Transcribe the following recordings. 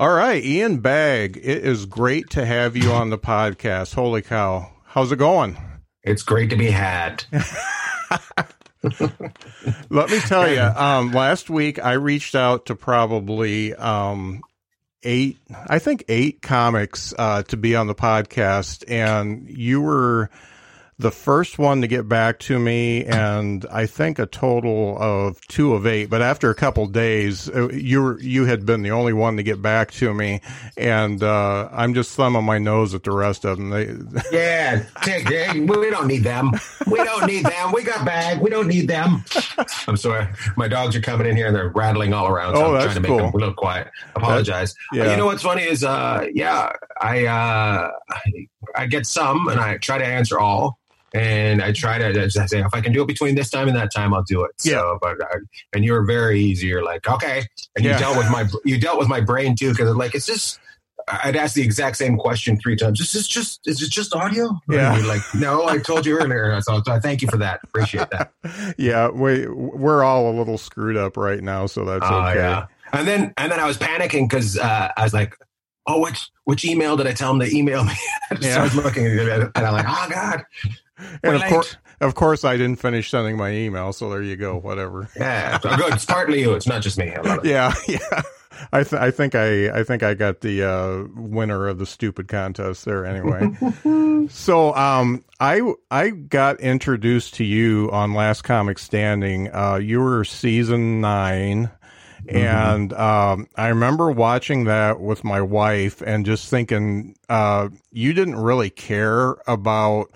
All right, Ian Bagg, it is great to have you on the podcast. Holy cow. How's it going? It's great to be had. Let me tell you, um, last week I reached out to probably um, eight, I think eight comics uh, to be on the podcast, and you were the first one to get back to me, and I think a total of two of eight. But after a couple days, uh, you were, you had been the only one to get back to me, and uh, I'm just thumbing my nose at the rest of them. They, yeah, take, we don't need them. We don't need them. We got Bagg. We don't need them. I'm sorry, my dogs are coming in here and they're rattling all around. So oh, I'm trying to make cool. them a little quiet. Apologize. That, yeah. Uh, you know what's funny is, uh, yeah, I uh, I get some and I try to answer all and I try to just say if I can do it between this time and that time, I'll do it. Yeah. So, but uh, and you were very easy. You're like, okay, and you Yeah. dealt with my you dealt with my brain too because like it's just. I'd ask the exact same question three times. Is this just is it just audio? Yeah. And you're like, no, I told you earlier. So, I thank you for that. Appreciate that. yeah, we we're all a little screwed up right now, so that's Oh, okay. yeah. And then and then I was panicking because uh, I was like, oh, which which email did I tell him to email me? so Yeah. I was looking at it, and I'm like, oh god. And We're of course, of course, I didn't finish sending my email, so there you go. Whatever. Yeah, good. It's partly you. It's not just me. I love it. Yeah, yeah. I th- I think I I think I got the uh, winner of the stupid contest there anyway. so um I I got introduced to you on Last Comic Standing. Uh, you were season 9 and um, I remember watching that with my wife and just thinking uh, you didn't really care about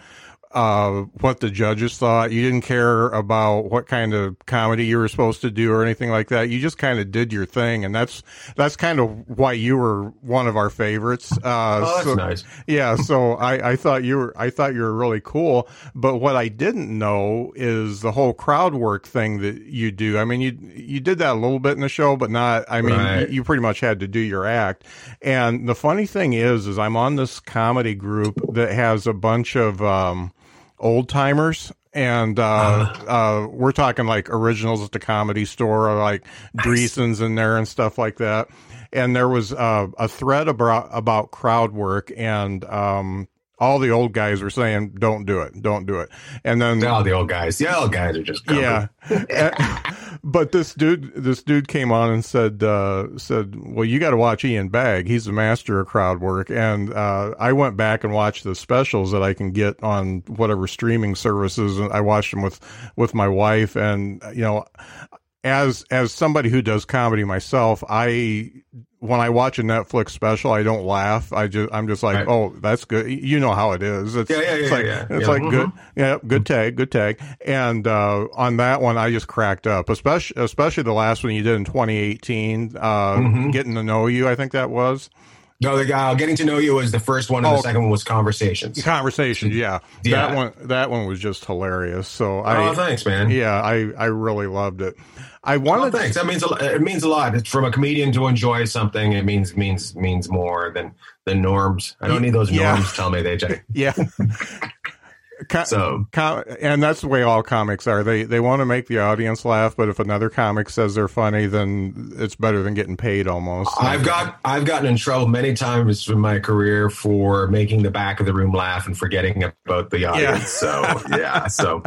uh, what the judges thought. You didn't care about what kind of comedy you were supposed to do or anything like that. You just kind of did your thing, and that's that's kind of why you were one of our favorites. Uh, Oh, that's so- nice. yeah, so I, I thought you were I thought you were really cool, but what I didn't know is the whole crowd work thing that you do. I mean, you you did that a little bit in the show, but not. I mean, Right. you, you pretty much had to do your act. And the funny thing is, is I'm on this comedy group that has a bunch of um, old timers. And uh, uh, we're talking like originals at the comedy store, or like Dreesen's in there and stuff like that and there was uh, a thread about about crowd work, and um, all the old guys were saying, "Don't do it, don't do it." And then, All the old guys. The old guys are just grumpy. yeah, Uh, but this dude, this dude came on and said, uh, said, "Well, you got to watch Ian Bagg. He's the master of crowd work." And uh, I went back and watched the specials that I can get on whatever streaming services, and I watched them with with my wife, and you know as as somebody who does comedy myself, I when I watch a Netflix special, I don't laugh. I just I'm just like, Right. oh, that's good. You know how it is. It's, Yeah, yeah, it's like yeah. it's Yeah. Mm-hmm. like good, yeah, good tag, good tag. And uh, on that one, I just cracked up, especially especially the last one you did in 2018, uh, Mm-hmm. getting to know you. I think that was No, the guy getting to know you was the first one, and Oh. the second one was conversations. conversations. Yeah, Yeah. that one that one was just hilarious. So oh, I, oh, thanks, man. yeah, I I really loved it. I Oh, wanted. thanks. That means a, it means a lot. It's from a comedian to enjoy something. It means means means more than than norms. I don't need those Yeah. norms. Tell me they. yeah. Co- So Com- and that's the way all comics are. They they want to make the audience laugh, but if another comic says they're funny, then it's better than getting paid almost. I've got I've gotten in trouble many times in my career for making the back of the room laugh and forgetting about the audience. So yeah, so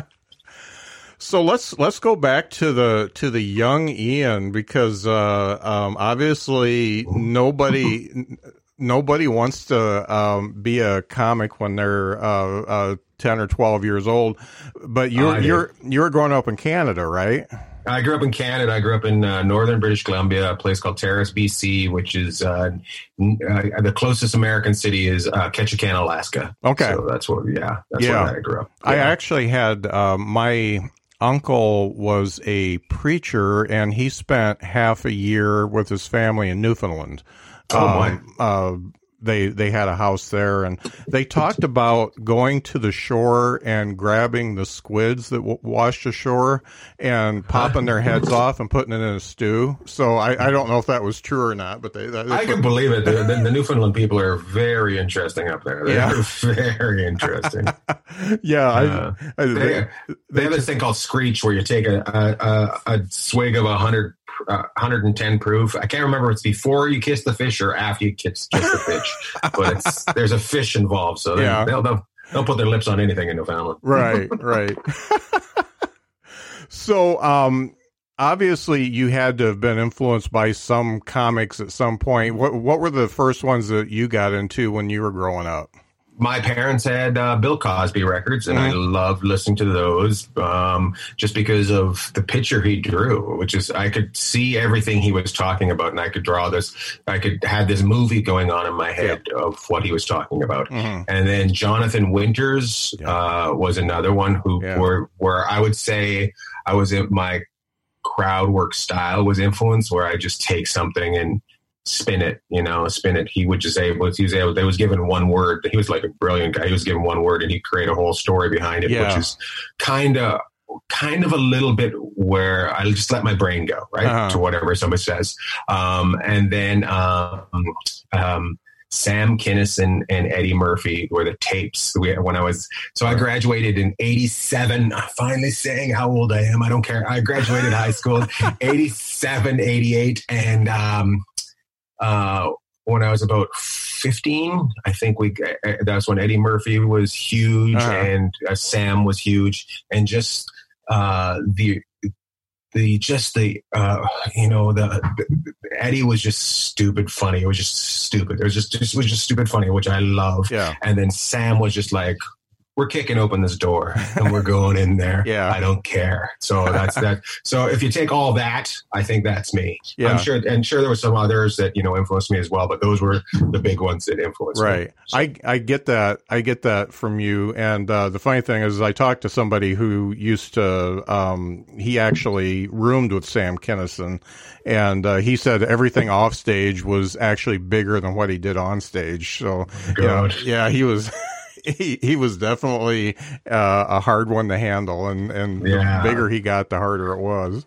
So let's let's go back to the to the young Ian because uh, um, obviously nobody nobody wants to um, be a comic when they're uh, uh, ten or twelve years old. But you're did. you're you're growing up in Canada, right? I grew up in Canada. I grew up in uh, northern British Columbia, a place called Terrace, BC, which is uh, n- uh, the closest American city is uh, Ketchikan, Alaska. Okay. so that's what. Yeah, that's Yeah. where I grew up. I actually had uh, my uncle was a preacher, and he spent half a year with his family in Newfoundland. Oh, my. Um, uh, they they had a house there, and they talked about going to the shore and grabbing the squids that w- washed ashore and popping their heads off and putting it in a stew. So I, I don't know if that was true or not, but they that, I can believe it. The, the, the Newfoundland people are very interesting up there. They're Yeah. very interesting. yeah, Uh, I, I, They, they, they have this thing called screech where you take a, a, a, a swig of a hundred. Uh, 110 proof. I can't remember if it's before you kiss the fish or after you kiss, kiss the fish, but it's there's a fish involved, so Yeah. they'll, they'll they'll put their lips on anything in Newfoundland. right right so um obviously you had to have been influenced by some comics at some point what what were the first ones that you got into when you were growing up my parents had uh, Bill Cosby records, and I loved listening to those um, just because of the picture he drew, which is I could see everything he was talking about, and I could draw this. I could have this movie going on in my head of what he was talking about. Mhm. And then Jonathan Winters uh, was another one who Yeah. were where I would say I was in my crowd work style was influenced where I just take something and spin it, you know, spin it. He would just able he was able they was given one word. He was like a brilliant guy. He was given one word and he'd create a whole story behind it, Yeah. which is kinda kind of a little bit where I just let my brain go, right? Uh-huh. To whatever somebody says. Um and then um um Sam Kinison and Eddie Murphy were the tapes we, when I was so I graduated in 87 I'm finally saying how old I am I don't care I graduated high school 87 88 and um uh when I was about 15 I think we uh, that's when Eddie Murphy was huge Uh-huh. and uh, Sam was huge and just uh the the just the uh you know the, the Eddie was just stupid funny. It was just stupid. It was just, just it was just stupid funny, which I love. yeah And then Sam was just like, "We're kicking open this door and we're going in there. Yeah. I don't care." So that's that. So if you take all that, I think that's me. Yeah. I'm sure, and sure there were some others that you know influenced me as well, but those were the big ones that influenced me. right i i get that i get that from you and uh the funny thing is i talked to somebody who used to um he actually roomed with sam kinison and uh, he said everything off stage was actually bigger than what he did on stage so you know, yeah he was he he was definitely uh, a hard one to handle and and Yeah. the bigger he got the harder it was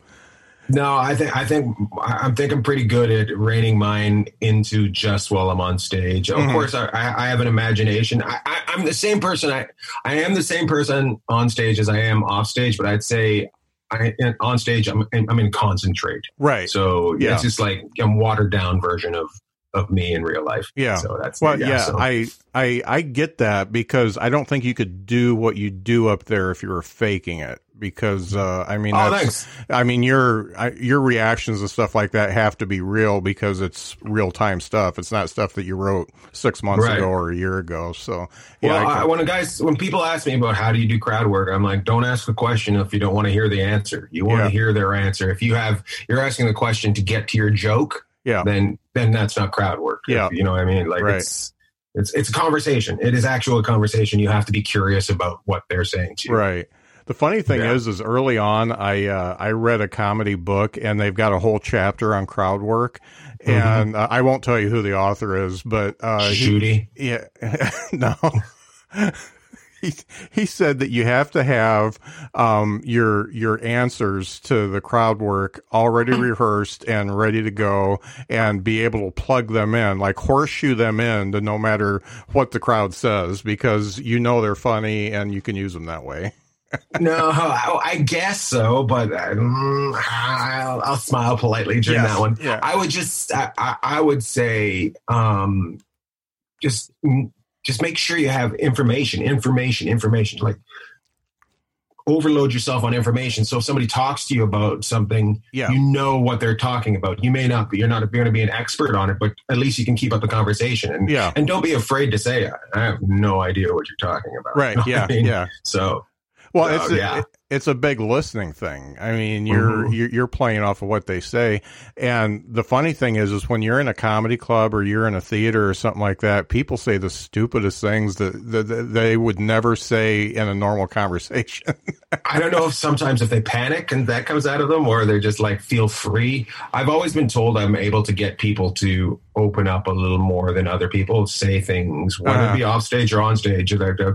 No, I think I think I'm thinking pretty good at reining mine into just while I'm on stage. Of Mhm. course, I, I have an imagination. I, I, I'm the same person. I I am the same person on stage as I am off stage. But I'd say I on stage I'm I'm in concentrate. right So Yeah. it's just like a watered down version of of me in real life. Yeah. So that's Well, yeah, so- I, I, I get that because I don't think you could do what you do up there if you were faking it. Because uh, I mean, Oh, that's, thanks. I mean, your your reactions and stuff like that have to be real because it's real time stuff. It's not stuff that you wrote six months Right. ago or a year ago. So yeah, Well, I I, when a guys, when people ask me about how do you do crowd work, I'm like, don't ask the question if you don't want to hear the answer. You want Yeah. to hear their answer. If you have, you're asking the question to get to your joke, yeah, then then that's not crowd work. Yeah. you know what I mean. Like Right. it's it's it's a conversation. It is actual conversation. You have to be curious about what they're saying to you. Right. The funny thing Yeah. is, is early on, I uh, I read a comedy book, and they've got a whole chapter on crowd work, Mm-hmm. and uh, I won't tell you who the author is, but uh, he, Shooty. Yeah, no. he he said that you have to have um, your your answers to the crowd work already rehearsed and ready to go, and be able to plug them in, like horseshoe them in to no matter what the crowd says, because you know they're funny and you can use them that way. no, I, guess so, but um, I'll, I'll smile politely during Yes, that one. yeah. I would just, I, I, I would say, um, just, just make sure you have information, information, information. Like overload yourself on information. So if somebody talks to you about something, Yeah. you know what they're talking about. You may not be, you're not going to be an expert on it, but at least you can keep up the conversation. And, Yeah. and don't be afraid to say, I have no idea what you're talking about. Right. You know Yeah. I mean? Yeah. So Well, Oh, it's yeah. It's a big listening thing. I mean, you're, Mhm. you're you're playing off of what they say, and the funny thing is, is when you're in a comedy club or you're in a theater or something like that, people say the stupidest things that, that, that they would never say in a normal conversation. I don't know if sometimes if they panic and that comes out of them or they're just like feel free. I've always been told I'm able to get people to open up a little more than other people, say things, whether Uh-huh. it be off stage or on stage. They, they,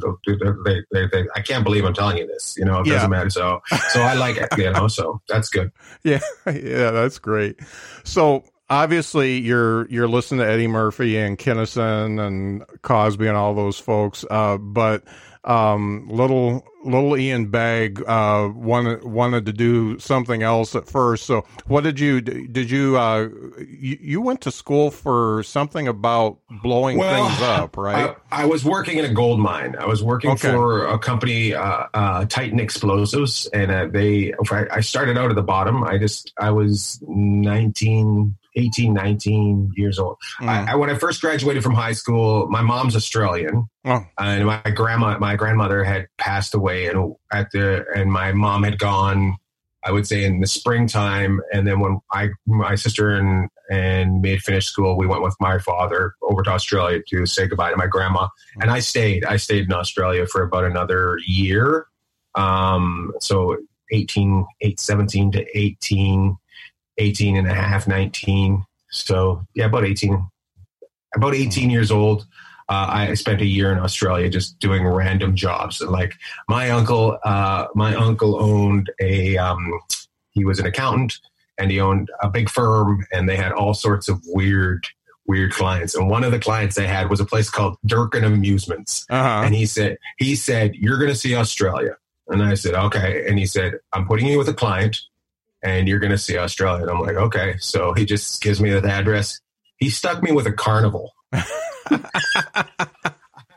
they, they, they, I can't believe I'm telling you this. You know, it Yeah. doesn't matter. So, so I like it. You know, so that's good. Yeah, yeah, that's great. So obviously you're you're listening to Eddie Murphy and Kinison and Cosby and all those folks, uh, but um, little little Ian Bagg uh, wanted wanted to do something else at first. So what did you did you uh, you, you went to school for something about blowing Well, things up, right? I, I was working in a gold mine. I was working Okay. for a company, uh, uh, Titan Explosives, and uh, they. I started out at the bottom. I just I was 19, 18, 19 years old. Mm. I, I, when I first graduated from high school, my mom's Australian, Oh. and my grandma, my grandmother had passed away, and at the and my mom had gone. I would say in the springtime, and then when I, my sister and and me had finished school, we went with my father over to Australia to say goodbye to my grandma, and I stayed. I stayed in Australia for about another year. Um, so 18, 8, 17 to 18, 18 and a half, 19. So yeah, about 18, about 18 years old. Uh, I spent a year in Australia just doing random jobs. And like my uncle, uh, my uncle owned a, um, he was an accountant and he owned a big firm and they had all sorts of weird, weird clients. And one of the clients they had was a place called Durkin Amusements. Uh-huh. And he said, he said, you're going to see Australia. And I said, okay. And he said, I'm putting you with a client and you're going to see Australia. And I'm like, okay. So he just gives me the address. He stuck me with a carnival.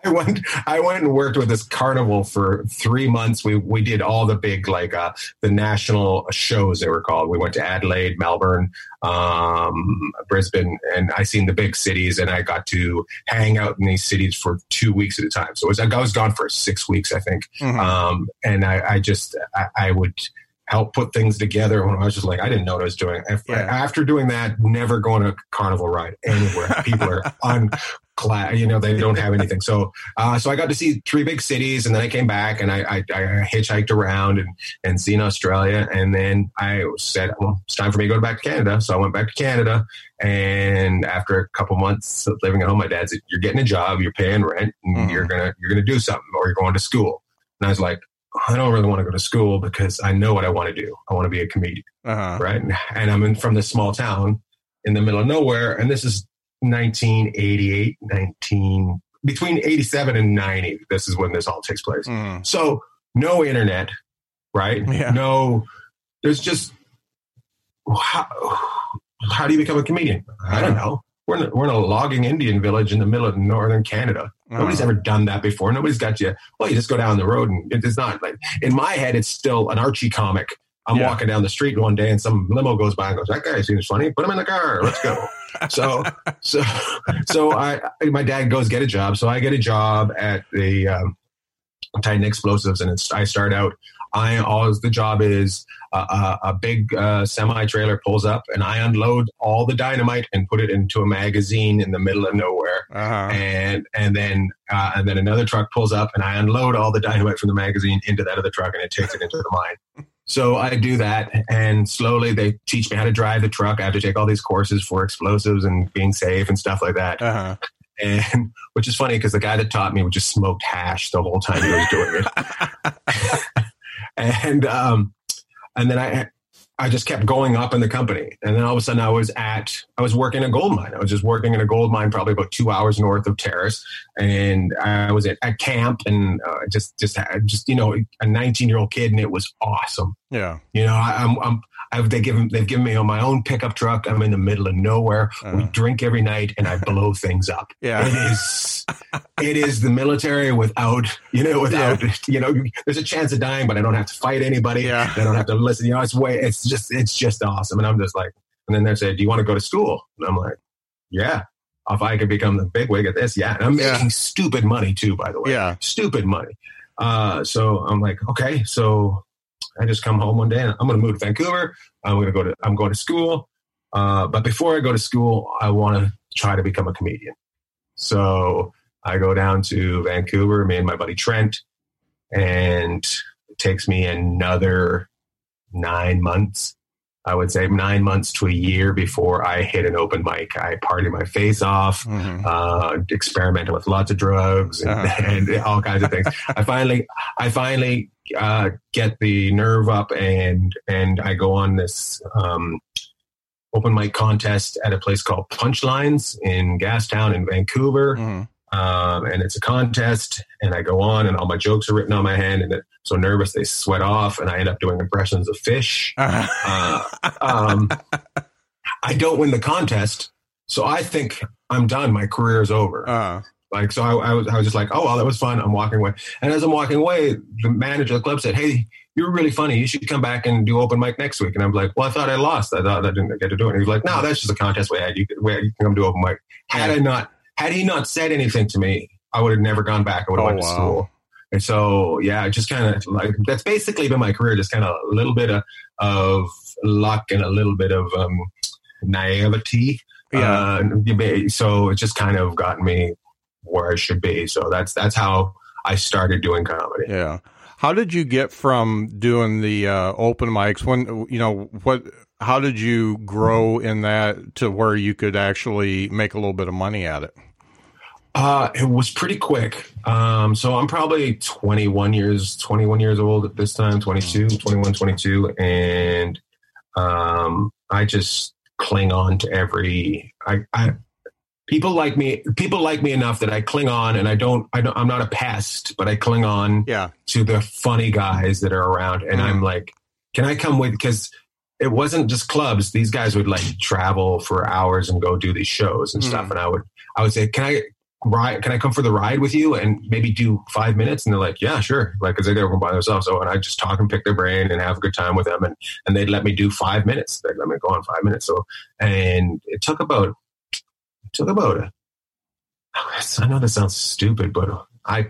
I went I went and worked with this carnival for three months. We we did all the big like uh, the national shows they were called. We went to Adelaide, Melbourne, um, Brisbane, and I seen the big cities. And I got to hang out in these cities for two weeks at a time. So it was, I was gone for six weeks, I think. Mhm. Um, and I, I just I, I would help put things together when I was just like I didn't know what I was doing. Yeah. After doing that, never going to a carnival ride anywhere. People are on you know, they don't have anything. So, uh, so I got to see three big cities, and then I came back and I, I, I hitchhiked around and and seen Australia, and then I said, well, it's time for me to go back to Canada. So I went back to Canada, and after a couple months of living at home, my dad said, "You're getting a job, you're paying rent, and Mhm. you're gonna you're gonna do something, or you're going to school." And I was like. I don't really want to go to school because I know what I want to do. I want to be a comedian Uh-huh. right? And I'm in from this small town in the middle of nowhere, and this is 1988, 19 between 87 and 90. This is when this all takes place. Mm. So no internet, right? Yeah. No, there's just how, how do you become a comedian? I don't know. We're in, we're in a logging Indian village in the middle of northern Canada. Nobody's ever done that before. Nobody's got you. Well, you just go down the road, and it is not like in my head. It's still an Archie comic. I'm Yeah. walking down the street one day, and some limo goes by and goes, "That guy seems funny. Put him in the car. Let's go." so, so, so I, my dad goes get a job. So I get a job at the um, Titan Explosives, and it's, I start out. I always the job is uh, a, a big uh, semi trailer pulls up, and I unload all the dynamite and put it into a magazine in the middle of nowhere Uh-huh. and and then uh, and then another truck pulls up and I unload all the dynamite from the magazine into that other truck and it takes it into the mine. So I do that and slowly they teach me how to drive the truck. I have to take all these courses for explosives and being safe and stuff like that. Uh-huh. And which is funny because the guy that taught me just smoked hash the whole time he was doing it. and um and then I I just kept going up in the company. And then all of a sudden I was at, I was working a gold mine. I was just working in a gold mine, probably about two hours north of Terrace. And I was at, at camp and uh, just, just, just, you know, a 19 year old kid and it was awesome. Yeah. You know, I, I'm, I'm, I've, they give they've given me on my own pickup truck. I'm in the middle of nowhere. Uh, we drink every night and I blow things up. Yeah. It is, it is the military without, you know, without, yeah. you know, there's a chance of dying, but I don't have to fight anybody. Yeah. I don't have to listen. You know, it's way, it's just, it's just awesome. And I'm just like, and then they say, do you want to go to school? And I'm like, yeah. If I could become the big wig at this, yeah. And I'm making stupid money too, by the way. Yeah. Stupid money. Uh, so I'm like, okay, so I just come home one day and I'm going to move to Vancouver. I'm going to go to, I'm going to school. Uh, but before I go to school, I want to try to become a comedian. So I go down to Vancouver, me and my buddy Trent, and it takes me another nine months. I would say nine months to a year before I hit an open mic. I party my face off, Mhm. uh, experimenting with lots of drugs and, Uh-huh. and all kinds of things. I finally, I finally uh, get the nerve up and and I go on this um, open mic contest at a place called Punchlines in Gastown in Vancouver. Mhm. Um, and it's a contest, and I go on, and all my jokes are written on my hand, and I'm so nervous they sweat off, and I end up doing impressions of fish. Uh, um, I don't win the contest, so I think I'm done. My career is over. Uh, Like, so I, I, was, I was just like, oh, well, that was fun. I'm walking away. And as I'm walking away, the manager of the club said, hey, You're really funny. You should come back and do open mic next week. And I'm like, well, I thought I lost. I thought I didn't get to do it. And he was like, no, that's just a contest we had. You, you can come do open mic. Had I not, had he not said anything to me, I would have never gone back. I would have Oh, went to wow. school. And so, yeah, just kind of like, that's basically been my career. Just kind of a little bit of, of luck and a little bit of um, naivety. yeah. Uh, so it just kind of got me where I should be. So that's that's how I started doing comedy. Yeah. How did you get from doing the uh, open mics when you know what? How did you grow in that to where you could actually make a little bit of money at it? Uh, it was pretty quick. Um, so I'm probably 21 years 21 years old at this time, 22, 21, 22, and um, I just cling on to every. I, I people like me. People like me enough that I cling on, and I don't. I don't. I'm not a pest, but I cling on. Yeah. to the funny guys that are around and Mhm. i'm like can i come with because it wasn't just clubs these guys would like travel for hours and go do these shows and stuff Mhm. and i would i would say can i ride can i come for the ride with you and maybe do five minutes and they're like yeah sure like because they're were by themselves so and i just talk and pick their brain and have a good time with them and and they'd let me do five minutes they'd let me go on five minutes so and it took about it took about a I know this sounds stupid, but I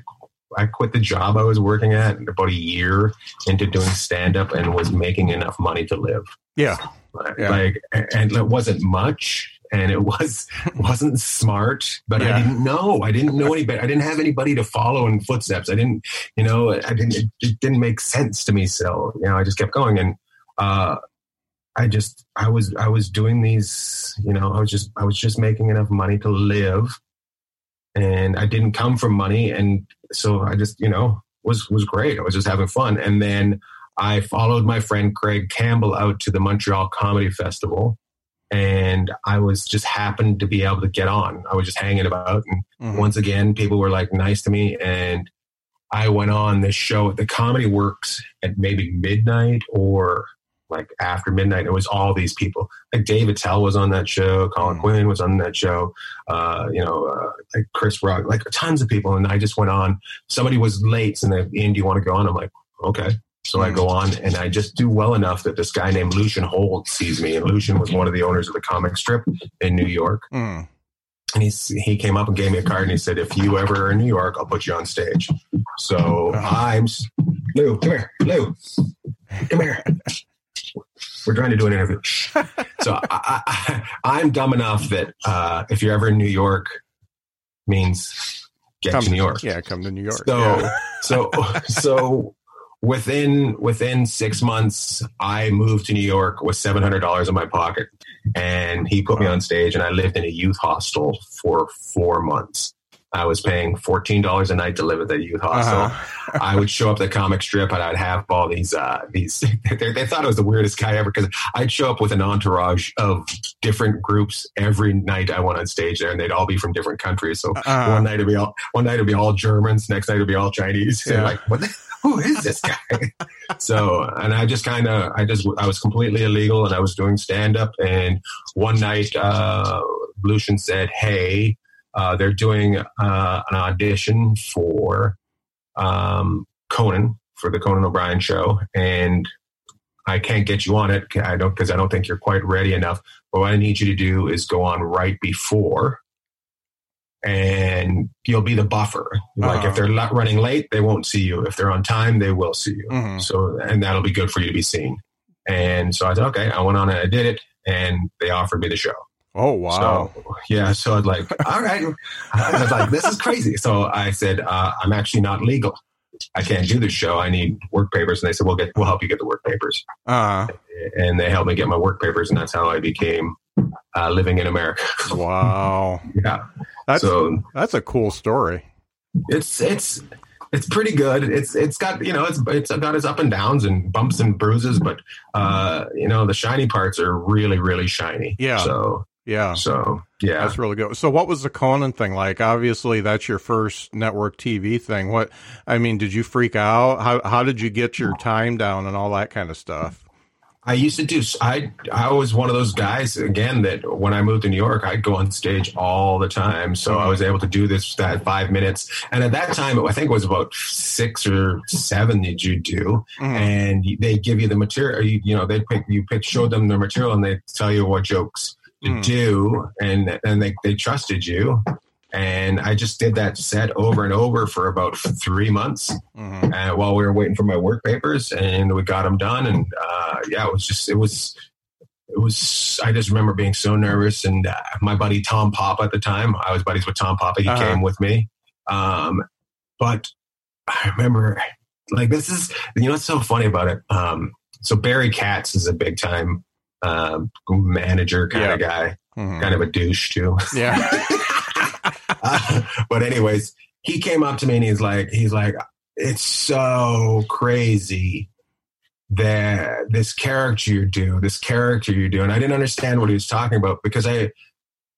I quit the job I was working at about a year into doing stand up and was making enough money to live. Yeah. Like, Yeah. like and it wasn't much and it was wasn't smart, but Yeah. I didn't know. I didn't know anybody. I didn't have anybody to follow in footsteps. I didn't, you know, I didn't it, it didn't make sense to me. So, you know, I just kept going and uh I just I was I was doing these, you know, I was just I was just making enough money to live and I didn't come from money, and so I just you know was was great. I was just having fun, and then I followed my friend Craig Campbell out to the Montreal Comedy Festival, and I was just happened to be able to get on. I was just hanging about, and Mhm. once again, people were like nice to me, and I went on this show at the Comedy Works at maybe midnight or like after midnight. It was all these people. Like Dave Attell was on that show, Colin Mm. Quinn was on that show, uh, you know, uh, like Chris Rock, like tons of people. And I just went on. Somebody was late, and they, Ian, do you want to go on? I'm like, okay. So I go on, and I just do well enough that this guy named Lucien Hold sees me. And Lucian was one of the owners of the comic strip in New York Mm. and he's, he came up and gave me a card and he said, if you ever are in New York, I'll put you on stage. So I'm s- Lou, come here, Lou, come here. We're trying to do an interview. so I, I, I'm dumb enough that uh, if you're ever in New York, means get Come to New York. Yeah, come to New York. So yeah. so so within within six months, I moved to New York with seven hundred dollars in my pocket, and he put me on stage, and I lived in a youth hostel for four months. I was paying fourteen dollars a night to live at the youth hostel. Uh-huh. I would show up the comic strip and I'd have all these uh, these. They, they thought I was the weirdest guy ever because I'd show up with an entourage of different groups every night I went on stage there, and they'd all be from different countries. So Uh-huh. one night it'd be all one night it'd be all Germans, next night it'd be all Chinese. Yeah. like what? The, who is this guy? so and I just kind of I just I was completely illegal and I was doing stand up and one night uh, Lucien said, "Hey." Uh, they're doing uh, an audition for um, Conan for the Conan O'Brien show, and I can't get you on it. I don't because I don't think you're quite ready enough. But what I need you to do is go on right before, and you'll be the buffer. Like Uh-huh. if they're la- running late, they won't see you. If they're on time, they will see you. Mhm. So and that'll be good for you to be seen. And so I said, okay, I went on and I did it, and they offered me the show. Oh wow. So yeah, so I'd like, all right. I was like, this is crazy. So I said, uh, I'm actually not legal. I can't do this show. I need work papers. And they said, we'll get, we'll help you get the work papers. Uh, And they helped me get my work papers, and that's how I became uh, living in America. wow. yeah. That's so that's a cool story. it's it's it's pretty good. It's it's got you know it's it's got its up and downs and bumps and bruises, but uh, you know the shiny parts are really really shiny. Yeah. So Yeah. so yeah. That's really good. So, what was the Conan thing like? Obviously, that's your first network TV thing. What, I mean, did you freak out? How how did you get your time down and all that kind of stuff? I used to do. I I was one of those guys again that when I moved to New York, I'd go on stage all the time. So I was able to do this that five minutes. And at that time, I think it was about six or seven that you do, Mhm. and they give you the material. You, you know, they pick you pick show them the material, and they tell you what jokes to Mm. do, and and they they trusted you. And I just did that set over and over for about three months Mhm. uh, while we were waiting for my work papers, and we got them done. And uh, yeah, it was just it was it was. I just remember being so nervous. And uh, my buddy Tom Papa at the time, I was buddies with Tom Papa. He Uh-huh. came with me, um, but I remember like this is you know what's so funny about it. Um, so Barry Katz is a big time um, manager kind of guy, Mhm. kind of a douche too. Yeah. But anyways, he came up to me and he's like, he's like, it's so crazy that this character you do, this character you do, and I didn't understand what he was talking about because I,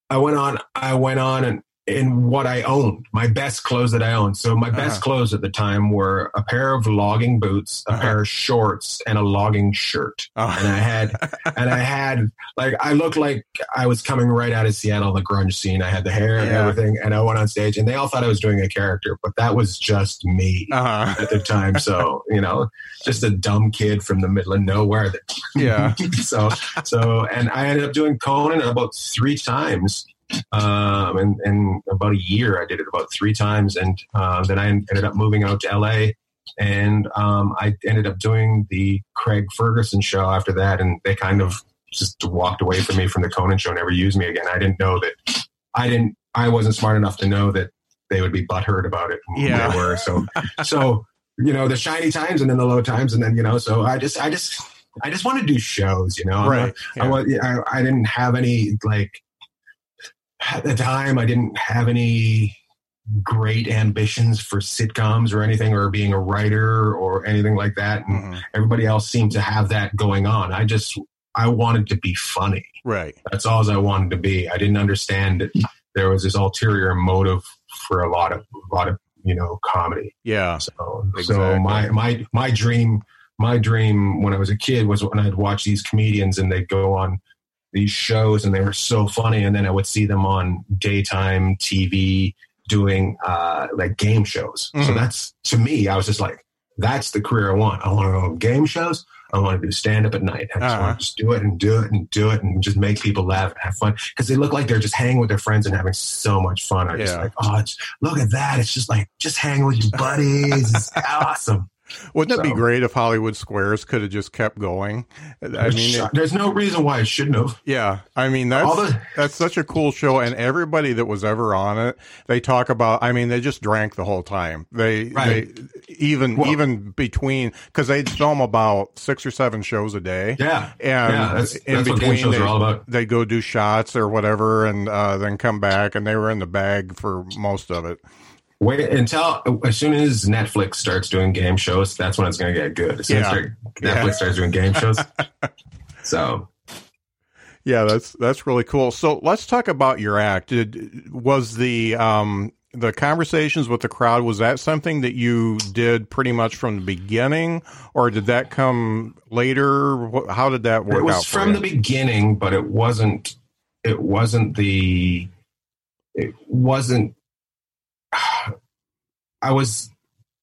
I went on, I went on and in what I owned, my best clothes that I owned. So my best Uh-huh. clothes at the time were a pair of logging boots, a Uh-huh. pair of shorts, and a logging shirt. Oh. And I had, and I had like I looked like I was coming right out of Seattle, the grunge scene. I had the hair and Yeah. everything, and I went on stage, and they all thought I was doing a character, but that was just me uh-huh. at the time. So you know, just a dumb kid from the middle of nowhere. That Yeah. so so, and I ended up doing Conan about three times. Um, and, and about a year, I did it about three times, and uh, then I ended up moving out to LA, and um, I ended up doing the Craig Ferguson show after that, and they kind of just walked away from me from the Conan show, never used me again. I didn't know that I didn't I wasn't smart enough to know that they would be butthurt about it. Yeah. they were so so you know the shiny times and then the low times and then you know so I just I just I just want to do shows, you know. Right. not- Yeah. I, I I didn't have any like at the time. I didn't have any great ambitions for sitcoms or anything, or being a writer or anything like that. And Mhm. everybody else seemed to have that going on. I just I wanted to be funny. Right. That's all I wanted to be. I didn't understand that there was this ulterior motive for a lot of a lot of you know comedy. Yeah. So, Exactly. so my my my dream my dream when I was a kid was when I'd watch these comedians and they'd go on these shows and they were so funny, and then I would see them on daytime TV doing uh, like game shows. So Mhm. that's to me, I was just like, that's the career I want. I want to go on game shows. I want to do stand up at night. I just Uh-huh. want to just do it and do it and do it and just make people laugh and have fun because they look like they're just hanging with their friends and having so much fun. I just Yeah. like, oh, it's, look at that. It's just like just hang with your buddies. It's awesome. Wouldn't it be great if Hollywood Squares could have just kept going? I mean, it- there's no reason why it shouldn't have. yeah, I mean that's the- that's such a cool show, and everybody that was ever on it, they talk about. I mean, they just drank the whole time. They, Right. they even Well- even between because they'd film about six or seven shows a day. Yeah, and yeah, that's, in that's between they, are all about. they go do shots or whatever, and uh, then come back, and they were in the bag for most of it. Wait until as soon as Netflix starts doing game shows, that's when it's going to get good. As soon Yeah. as start- Yeah. Netflix starts doing game shows, so Yeah, that's that's really cool. So let's talk about your act. Did was the um the conversations with the crowd was that something that you did pretty much from the beginning, or did that come later? How did that work it was from you? the beginning, but it wasn't. It wasn't the. It wasn't. I was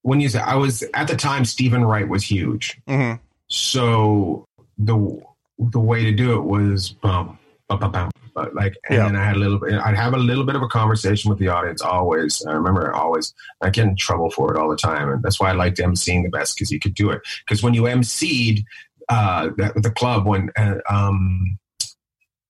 when you say I was at the time. Steven Wright was huge, Mhm. so the the way to do it was bum, bum, bum, bum, but like, and Yeah. then I had a little bit. I'd have a little bit of a conversation with the audience always. I remember always. I get in trouble for it all the time, and that's why I liked emceeing the best because you could do it. Because when you emceed uh, the, the club, when uh, um,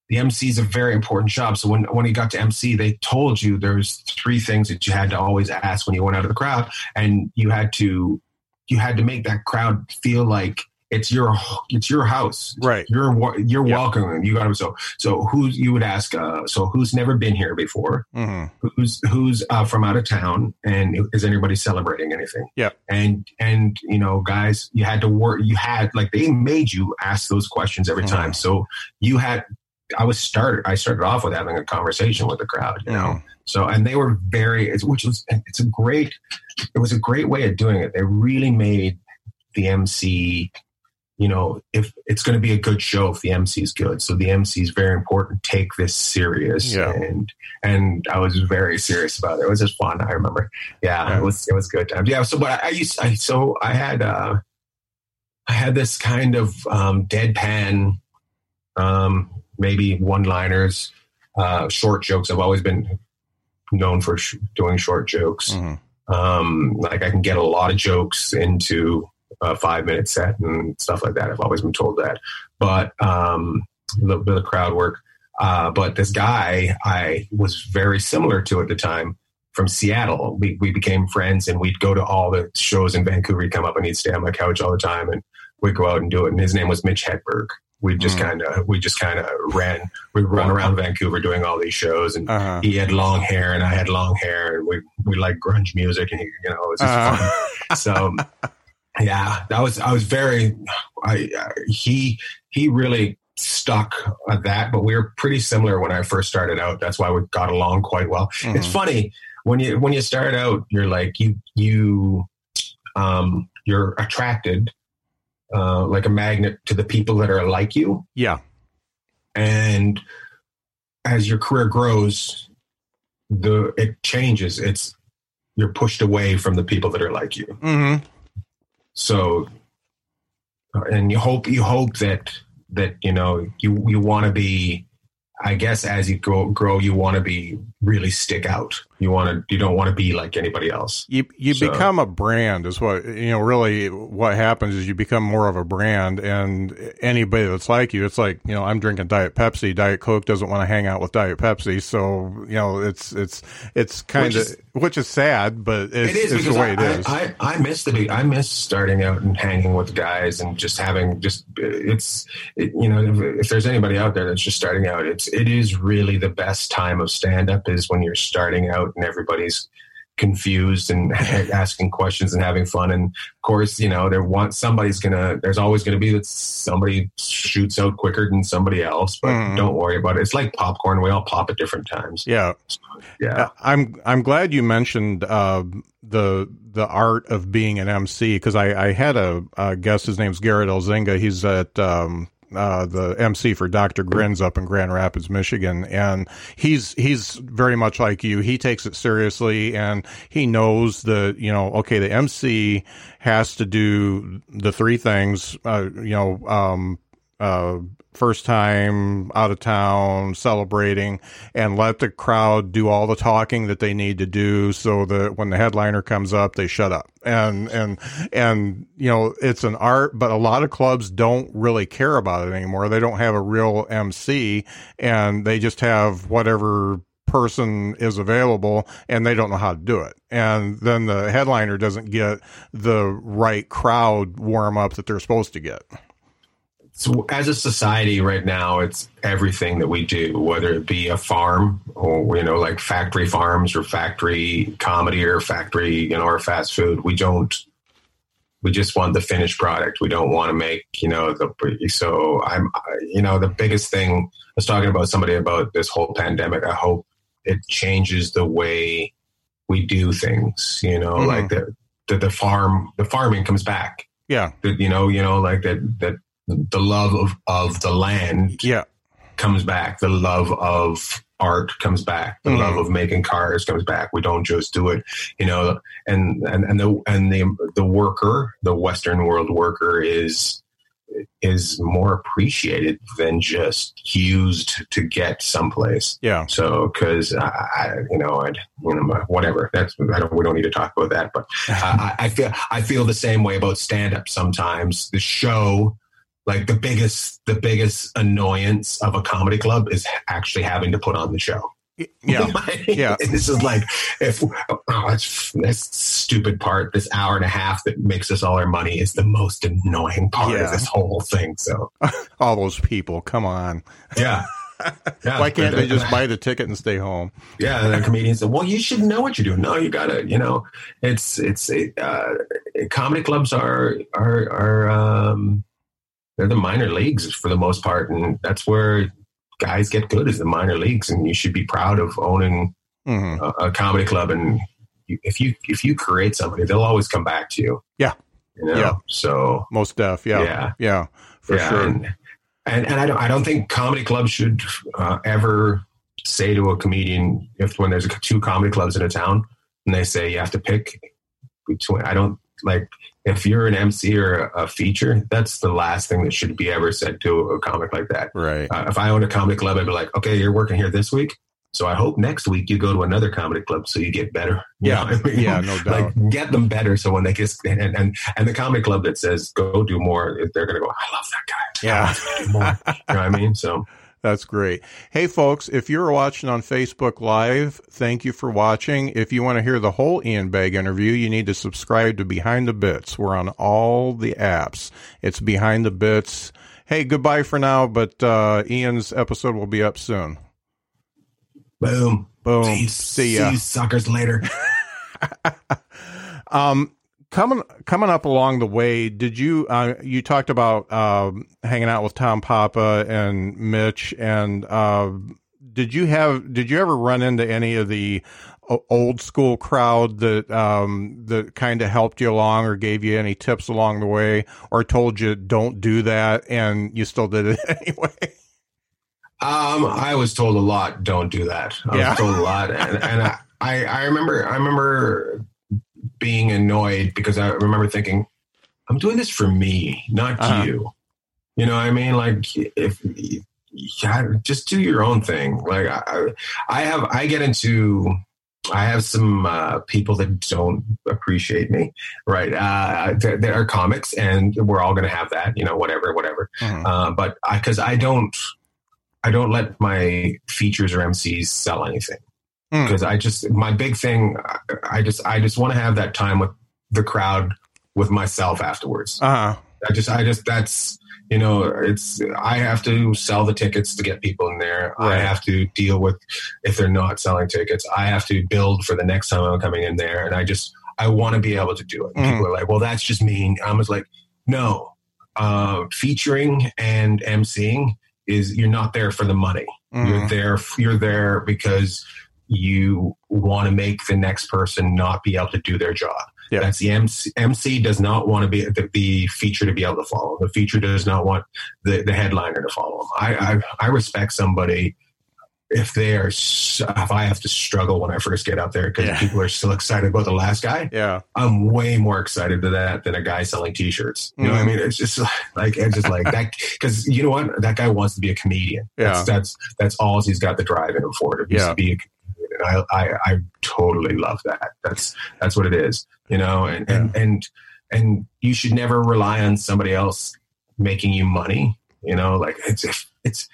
the MC is a very important job. So when when you got to MC, they told you there's three things that you had to always ask when you went out of the crowd, and you had to you had to make that crowd feel like it's your it's your house Right. you're you're Yeah. welcome you got to so so who's you would ask uh so who's never been here before hmm who's who's uh, from out of town and is anybody celebrating anything Yeah. and and you know guys you had to work you had like they made you ask those questions every Mhm. time so you had i was started i started off with having a conversation with the crowd. You know so and they were very it's, which was it's a great it was a great way of doing it. They really made the mc you know if it's going to be a good show if the mc is good. So the mc is very important. Take this serious. Yeah. and and i was very serious about it. It was just fun i remember. Yeah, Yeah. it was it was good times. Yeah so but i, I used i so i had uh i had this kind of um deadpan um maybe one liners uh short jokes i've always been known for sh- doing short jokes Mhm. um, like I can get a lot of jokes into a five minute set and stuff like that. I've always been told that, but um, a little bit of crowd work. Uh, but this guy I was very similar to at the time from Seattle. We, we became friends and we'd go to all the shows in Vancouver. He'd come up and he'd stay on my couch all the time and we'd go out and do it. And his name was Mitch Hedberg. We just Mm. kind of, we just kind of ran, we'd run around Vancouver doing all these shows and Uh-huh. he had long hair and I had long hair and we we like grunge music and he, you know it was just Uh-huh. fun. So yeah, that was I was very I uh, he he really stuck at that, but we were pretty similar when I first started out. That's why we got along quite well. It's Mhm. funny when you when you start out, you're like you you um you're attracted uh, like a magnet to the people that are like you. Yeah. and as your career grows the it changes. It's you're pushed away from the people that are like you. Hmm so uh, and you hope you hope that that you know you you want to be i guess as you grow grow you want to be really stick out you want to you don't want to be like anybody else You you So- become a brand is what you know. Really, what happens is you become more of a brand, and anybody that's like you, it's like you know, I'm drinking Diet Pepsi. Diet Coke doesn't want to hang out with Diet Pepsi, so you know, it's it's it's kind of Which which, is- sad, but it's, it is it's the way I, it is. I, I, I miss the I miss starting out and hanging with guys and just having just it's it, you know if, if there's anybody out there that's just starting out it's it is really the best time of stand up is when you're starting out and everybody's confused and asking questions and having fun and of course you know there want somebody's gonna there's always gonna be that somebody shoots out quicker than somebody else but Mhm. don't worry about it it's like popcorn we all pop at different times yeah, yeah I'm I'm glad you mentioned uh, the the art of being an MC because I, I had a, a guest. His name's Garrett Elzinga. He's at um, uh, the MC for Dr. Grins up in Grand Rapids, Michigan, and he's he's very much like you. He takes it seriously, and he knows that you know, okay, the MC has to do the three things. Uh, you know, um, uh, first time out of town celebrating and let the crowd do all the talking that they need to do so that when the headliner comes up they shut up and and and you know it's an art but a lot of clubs don't really care about it anymore they don't have a real MC and they just have whatever person is available and they don't know how to do it. And then the headliner doesn't get the right crowd warm up that they're supposed to get. So as a society right now, it's everything that we do, whether it be a farm or, you know, like factory farms or factory comedy or factory, you know, or fast food. We don't, we just want the finished product. We don't want to make, you know, the, so I'm, you know, the biggest thing I was talking about somebody about this whole pandemic. I hope it changes the way we do things. You know, mm-hmm. like the, the the farm the farming comes back. Yeah, the, you know, you know, like that that the love of of the land. Yeah, comes back. The love of art comes back. The mm-hmm. love of making cars comes back. We don't just do it, you know. And and and the and the the worker, the Western world worker, is is more appreciated than just used to get someplace. Yeah. So, because I, you know, I, you know, whatever. That's I don't. We don't need to talk about that. But I, I feel I feel the same way about stand up. Sometimes the show, like the biggest the biggest annoyance of a comedy club is actually having to put on the show. Yeah, yeah. this is like if oh, that's this stupid part. This hour and a half that makes us all our money is the most annoying part yeah. of this whole thing. So all those people, come on. Yeah. Yeah, Why can't they just buy the ticket and stay home? Yeah, and the comedians said, "Well, you should know what you're doing. No, you gotta, you know, it's it's uh, comedy clubs are are are um, they're the minor leagues for the most part, and that's where guys get good as the minor leagues, and you should be proud of owning mm-hmm. a, a, comedy club. And you, if you if you create somebody, they'll always come back to you. Yeah, you know? yeah. So most deaf. Yeah, yeah, yeah, for yeah, sure. And, and, and I don't I don't think comedy clubs should uh, ever say to a comedian if when there's two comedy clubs in a town and they say you have to pick between I don't like if you're an MC or a feature, that's the last thing that should be ever said to a comic like that. Right. Uh, if I owned a comedy club, I'd be like, okay, you're working here this week. So I hope next week you go to another comedy club so you get better. You yeah, I mean? yeah, no doubt. Like get them better so when they get and and and the comedy club that says go do more, they're gonna go. I love that guy. Yeah, more. you know what I mean? So that's great. Hey, folks, if you're watching on Facebook Live, thank you for watching. If you want to hear the whole Ian Bagg interview, you need to subscribe to Behind the Bits. We're on all the apps. It's Behind the Bits. Hey, goodbye for now, but uh, Ian's episode will be up soon. Boom. Boom. See, see ya. See you suckers later. um, coming coming up along the way, did you uh, you talked about uh, hanging out with Tom Papa and Mitch, and uh, did you have did you ever run into any of the old school crowd that um, that kind of helped you along or gave you any tips along the way, or told you don't do that, and you still did it anyway? Um, I was told a lot. Don't do that. I yeah. was told a lot, and, and I, I, I remember I remember being annoyed because I remember thinking, I'm doing this for me, not uh-huh. you. You know what I mean? Like if yeah, just do your own thing. Like I, I have, I get into, I have some uh, people that don't appreciate me, right? Uh, there are comics, and we're all going to have that, you know, whatever, whatever. Mm-hmm. Uh, but I because I, I don't, I don't let my features or MCs sell anything. Hmm. because mm. I just my big thing I just I just want to have that time with the crowd with myself afterwards. Uh-huh. I just I just that's you know it's I have to sell the tickets to get people in there. Right. I have to deal with if they're not selling tickets. I have to build for the next time I'm coming in there, and I just I want to be able to do it. Mm. People are like, well, that's just mean. I was like, no, uh, featuring and emceeing is you're not there for the money. Mm. You're there. You're there because you want to make the next person not be able to do their job. That's the MC, MC does not want to be the, the, feature to be able to follow. The feature does not want the, the headliner to follow. I, I, I respect somebody if they are, if I have to struggle when I first get up there because Yeah. people are still excited about the last guy, Yeah. I'm way more excited to that than a guy selling T-shirts. You know what I Mhm. mean? It's just like it's just like that because you know what? That guy wants to be a comedian. Yeah. That's that's, that's all he's got the drive in him for to, Yeah. to be a I, I I totally love that. That's that's what it is. You know, and and and and you should never rely on somebody else making you money. You know, like it's it's.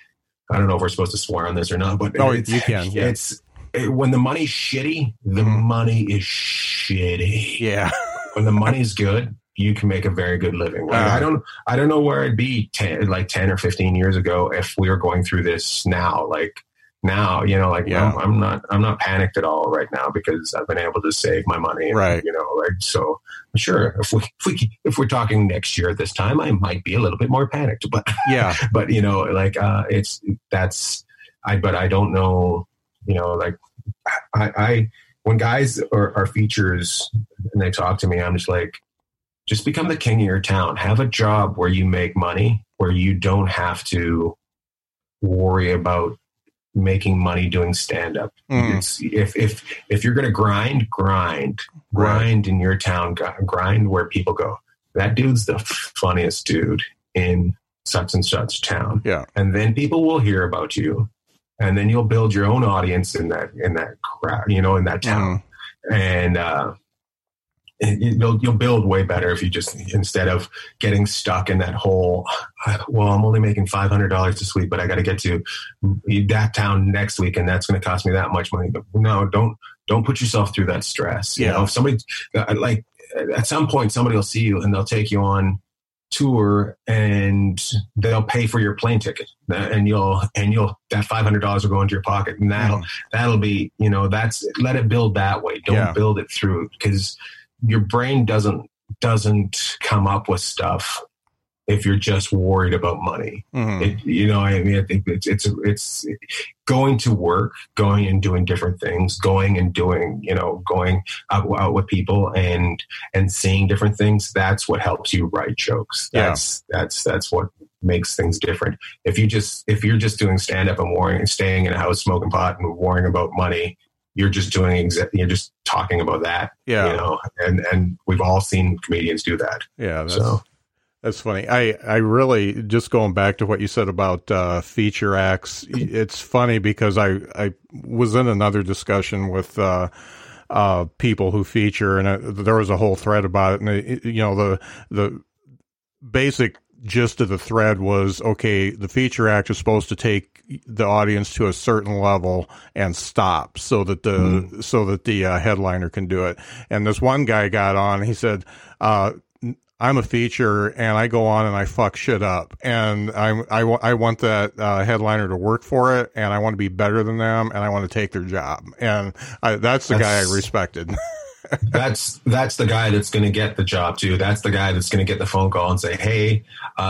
I don't know if we're supposed to swear on this or not, but Oh, it's, you can, yeah. It's it, when the money's shitty, the Mhm. money is shitty Yeah. when the money's good, you can make a very good living. Uh. I don't, I don't know where I'd be 10, like ten or fifteen years ago if we were going through this now. Like now, you know, like Yeah. I'm, I'm not, I'm not panicked at all right now because I've been able to save my money. and, Right. You know, like so. Sure, if we, if we, if we're talking next year at this time, I might be a little bit more panicked, but Yeah. but you know like uh it's that's i but i don't know you know like i i when guys are, are features and they talk to me i'm just like just become the king of your town have a job where you make money where you don't have to worry about making money doing stand up Mm. if if if you're going to grind grind grind in your town grind where people go that dude's the funniest dude in such and such town Yeah. and then people will hear about you and then you'll build your own audience in that in that crowd you know in that town Mhm. and uh you'll you'll build way better if you just instead of getting stuck in that whole well i'm only making $500 this week but i got to get to that town next week and that's going to cost me that much money but no don't don't put yourself through that stress you Yeah. know if somebody uh, like at some point somebody will see you and they'll take you on tour and they'll pay for your plane ticket and you'll and you'll that $500 will go into your pocket and that'll Mhm. that'll be you know that's let it build that way don't Yeah. build it through because your brain doesn't doesn't come up with stuff if you're just worried about money Mhm. it, you know i mean i think it's it's it's going to work going and doing different things going and doing you know going out, out with people and and seeing different things that's what helps you write jokes Yeah. that's that's that's what makes things different if you just if you're just doing stand up and worrying and staying in a house smoking pot and worrying about money you're just doing exa- you're just talking about that Yeah. you know and and we've all seen comedians do that Yeah. That's, so That's funny. I, I really just going back to what you said about uh, feature acts. It's funny because I, I was in another discussion with uh, uh, people who feature, and uh there was a whole thread about it. And it, you know the the basic gist of the thread was okay. The feature act is supposed to take the audience to a certain level and stop so that the so that the uh, headliner can do it. And this one guy got on. He said. Uh, I'm a feature and I go on and I fuck shit up and I'm, I, want that uh, headliner to work for it and I want to be better than them and I want to take their job. And I, that's the guy I respected. that's that's the guy that's going to get the job too. That's the guy that's going to get the phone call and say, "Hey,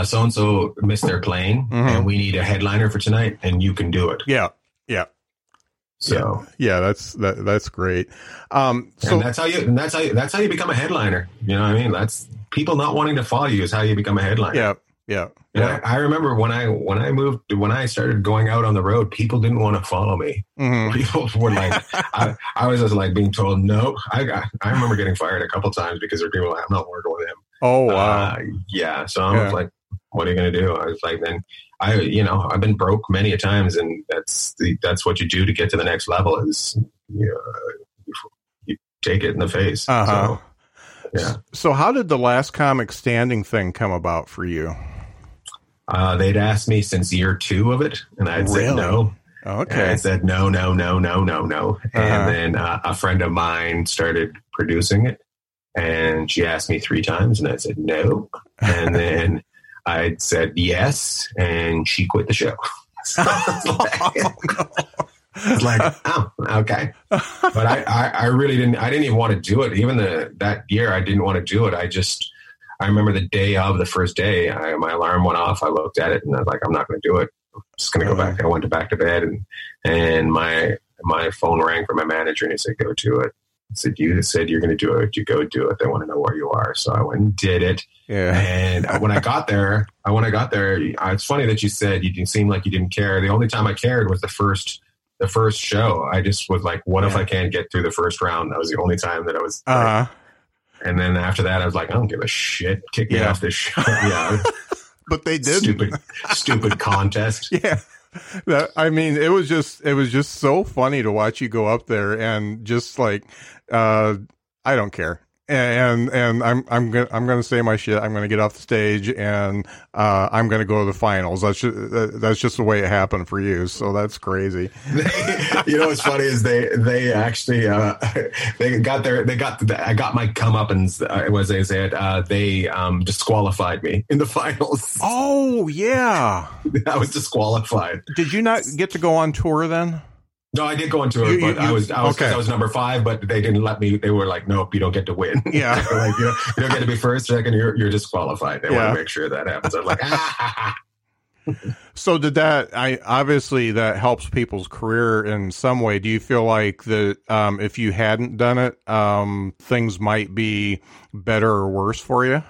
so and so missed their plane, Mhm. and we need a headliner for tonight, and you can do it." yeah. Yeah. So, Yeah. That's, that, that's great. Um, so and that's how you and that's how you, that's how you become a headliner. You know what I mean? That's people not wanting to follow you is how you become a headliner. yeah. Yeah. Yeah. I, I remember when I when I moved when I started going out on the road, people didn't want to follow me. Mhm. People were like, I, I was just like being told no. I got, I remember getting fired a couple times because there were people like, I'm not working with him. Oh, wow. Uh, yeah. So I Yeah. was like, what are you going to do? I was like, then I, you know, I've been broke many a times and that's the, that's what you do to get to the next level is you, know, you take it in the face. Uh-huh. So, yeah. so how did the last comic standing thing come about for you? Uh, they'd asked me since year two of it and I'd Really? said no. And I said no, no, no, no, no, no. Uh-huh. And then uh, a friend of mine started producing it, and she asked me three times, and I said no. And then I said yes, and she quit the show. So it's like, oh, okay. But I, I, I really didn't. I didn't even want to do it. Even the that year, I didn't want to do it. I just. I remember the day of the first day, I, my alarm went off. I looked at it and I was like, I'm not going to do it. I'm just going to go Uh-huh. back. I went to back to bed and and my my phone rang from my manager and he said, "Go do it." I said, "You said you're going to do it. You go do it. They want to know where you are." So I went and did it. Yeah. And when I got there, I, when I got there, it's funny that you said you didn't seem like you didn't care. The only time I cared was the first the first show. I just was like, what if I can't get through the first round? That was the only time that I was. Uh, and then after that, I was like, I don't give a shit. Kick me Yeah. off this show. yeah, but they did. stupid, stupid contest. Yeah. That, I mean, it was just it was just so funny to watch you go up there and just like uh I don't care. And and I'm I'm gonna I'm gonna say my shit. I'm gonna get off the stage and uh, I'm gonna go to the finals. That's just, that's just the way it happened for you. So that's crazy. You know what's funny is they they actually uh, they got their they got the, I got my come up and uh, was they said uh, they um, disqualified me in the finals. Oh yeah. I was disqualified. Did you not get to go on tour then? No, I did go into it, but you- I was I was okay. I was number five, but they didn't let me. They were like, "Nope, you don't get to win." Yeah. Like you, know, you don't get to be first, second. You're you're disqualified. They Yeah. want to make sure that happens. I'm like, ah. So did that? I obviously that helps people's career in some way. Do you feel like that um, if you hadn't done it, um, things might be better or worse for you?